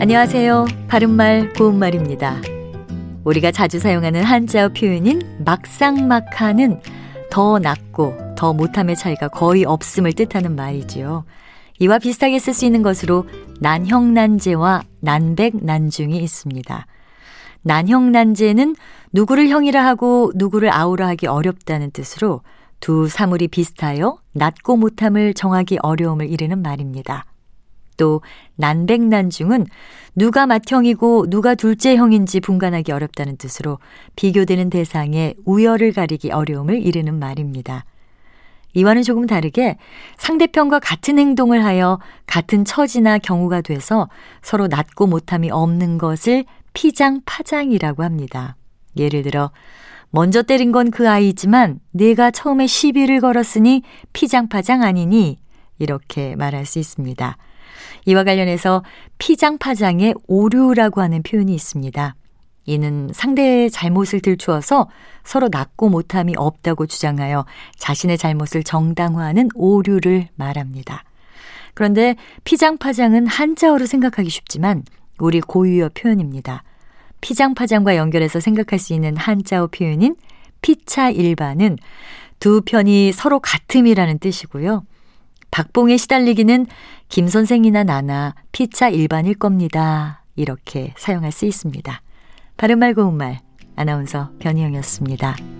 안녕하세요. 바른말 고운말입니다. 우리가 자주 사용하는 한자어 표현인 막상막하는 더 낫고 더 못함의 차이가 거의 없음을 뜻하는 말이지요. 이와 비슷하게 쓸 수 있는 것으로 난형난제와 난백난중이 있습니다. 난형난제는 누구를 형이라 하고 누구를 아우라 하기 어렵다는 뜻으로 두 사물이 비슷하여 낫고 못함을 정하기 어려움을 이르는 말입니다. 또 난백난중은 누가 맏형이고 누가 둘째 형인지 분간하기 어렵다는 뜻으로 비교되는 대상의 우열을 가리기 어려움을 이르는 말입니다. 이와는 조금 다르게 상대편과 같은 행동을 하여 같은 처지나 경우가 돼서 서로 낫고 못함이 없는 것을 피장 파장이라고 합니다. 예를 들어 먼저 때린 건 그 아이지만 내가 처음에 시비를 걸었으니 피장파장 아니니 이렇게 말할 수 있습니다. 이와 관련해서 피장파장의 오류라고 하는 표현이 있습니다. 이는 상대의 잘못을 들추어서 서로 낫고 못함이 없다고 주장하여 자신의 잘못을 정당화하는 오류를 말합니다. 그런데 피장파장은 한자어로 생각하기 쉽지만 우리 고유어 표현입니다. 피장파장과 연결해서 생각할 수 있는 한자어 표현인 피차 일반은 두 편이 서로 같음이라는 뜻이고요. 박봉에 시달리기는 김 선생이나 나나 피차 일반일 겁니다. 이렇게 사용할 수 있습니다. 바른말 고운말 아나운서 변희영이었습니다.